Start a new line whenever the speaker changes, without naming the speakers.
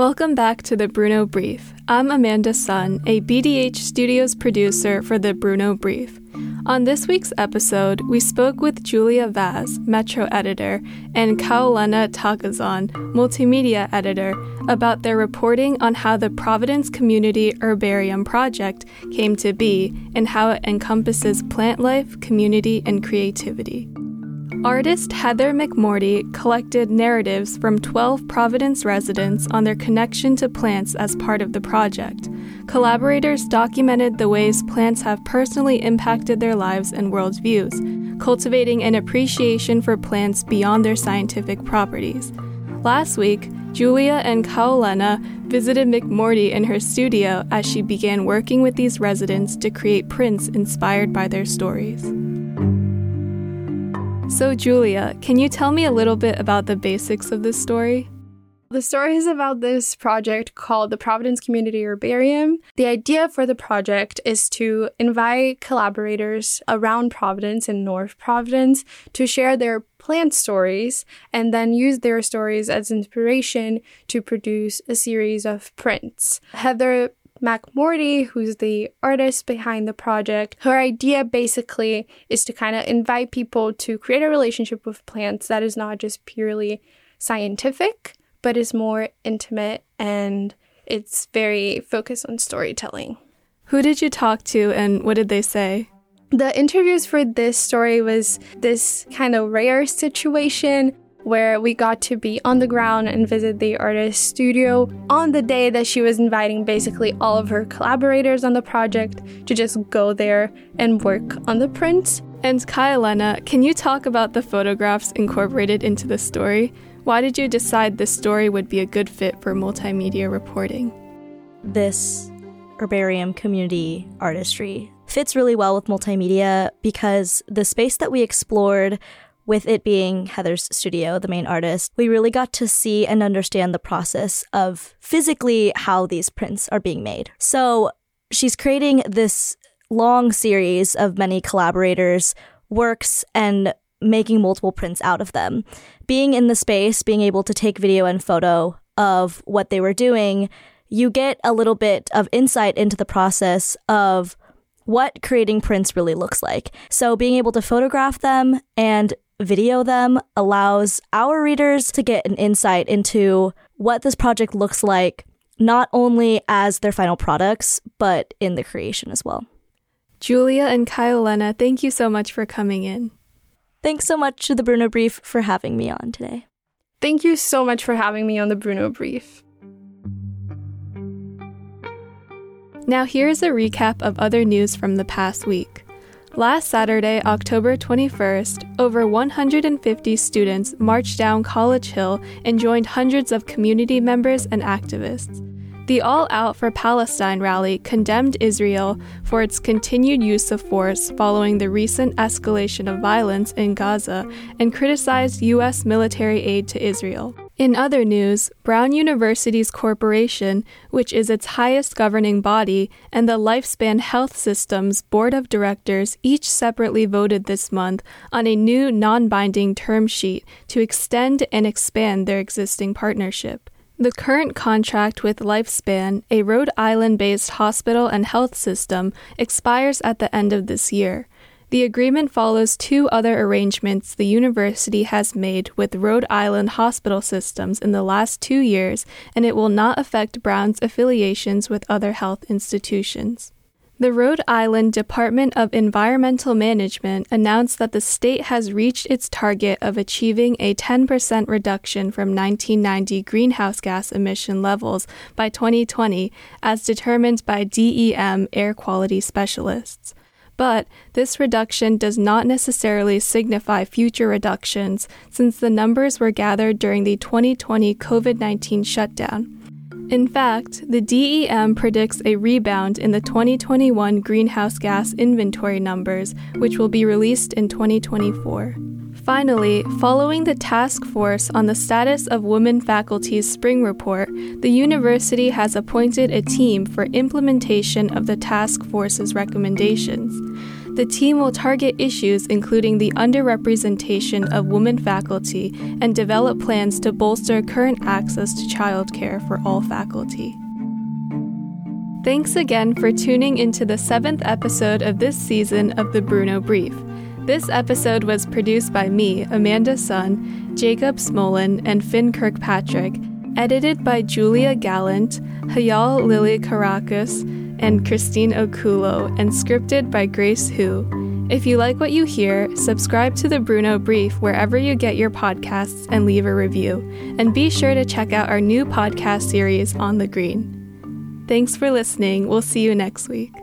Welcome back to the Bruno Brief. I'm Amanda Sun, a BDH Studios producer for the Bruno Brief. On this week's episode, we spoke with Julia Vaz, Metro editor, and Kaolena Takazan, multimedia editor, about their reporting on how the Providence Community Herbarium Project came to be and how it encompasses plant life, community, and creativity. Artist Heather McMordie collected narratives from 12 Providence residents on their connection to plants as part of the project. Collaborators documented the ways plants have personally impacted their lives and worldviews, cultivating an appreciation for plants beyond their scientific properties. Last week, Julia and Kaolena visited McMordie in her studio as she began working with these residents to create prints inspired by their stories. So, Julia, can you tell me a little bit about the basics of this story?
The story is about this project called the Providence Community Herbarium. The idea for the project is to invite collaborators around Providence and North Providence to share their plant stories and then use their stories as inspiration to produce a series of prints. Heather McMordie, who's the artist behind the project, her idea basically is to kind of invite people to create a relationship with plants that is not just purely scientific, but is more intimate and it's very focused on storytelling.
Who did you talk to and what did they say?
The interviews for this story was this kind of rare situation where we got to be on the ground and visit the artist's studio on the day that she was inviting basically all of her collaborators on the project to just go there and work on the prints.
And Kaolena, can you talk about the photographs incorporated into the story? Why did you decide this story would be a good fit for multimedia reporting?
This herbarium community artistry fits really well with multimedia because the space that we explored with it being Heather's studio, the main artist, we really got to see and understand the process of physically how these prints are being made. So she's creating this long series of many collaborators' works and making multiple prints out of them. Being in the space, being able to take video and photo of what they were doing, you get a little bit of insight into the process of what creating prints really looks like. So being able to photograph them and video them allows our readers to get an insight into what this project looks like, not only as their final products, but in the creation as well.
Julia and Kaolena, thank you so much for coming in.
Thanks so much to the Bruno Brief for having me on today.
Thank you so much for having me on the Bruno Brief.
Now, here's a recap of other news from the past week. Last Saturday, October 21st, over 150 students marched down College Hill and joined hundreds of community members and activists. The All Out for Palestine rally condemned Israel for its continued use of force following the recent escalation of violence in Gaza and criticized U.S. military aid to Israel. In other news, Brown University's corporation, which is its highest governing body, and the Lifespan Health System's board of directors each separately voted this month on a new non binding term sheet to extend and expand their existing partnership. The current contract with Lifespan, a Rhode Island based hospital and health system, expires at the end of this year. The agreement follows two other arrangements the university has made with Rhode Island hospital systems in the last two years, and it will not affect Brown's affiliations with other health institutions. The Rhode Island Department of Environmental Management announced that the state has reached its target of achieving a 10% reduction from 1990 greenhouse gas emission levels by 2020, as determined by DEM air quality specialists. But this reduction does not necessarily signify future reductions, since the numbers were gathered during the 2020 COVID 19 shutdown. In fact, the DEM predicts a rebound in the 2021 greenhouse gas inventory numbers, which will be released in 2024. Finally, following the task force on the status of women faculty's spring report, the university has appointed a team for implementation of the task force's recommendations. The team will target issues including the underrepresentation of women faculty and develop plans to bolster current access to childcare for all faculty. Thanks again for tuning into the seventh episode of this season of the Bruno Brief. This episode was produced by me, Amanda Sun, Jacob Smolin, and Finn Kirkpatrick, edited by Julia Gallant, Hayal Lily Caracas, and Christine Okulo, and scripted by Grace Hu. If you like what you hear, subscribe to the Bruno Brief wherever you get your podcasts and leave a review. And be sure to check out our new podcast series on the green. Thanks for listening. We'll see you next week.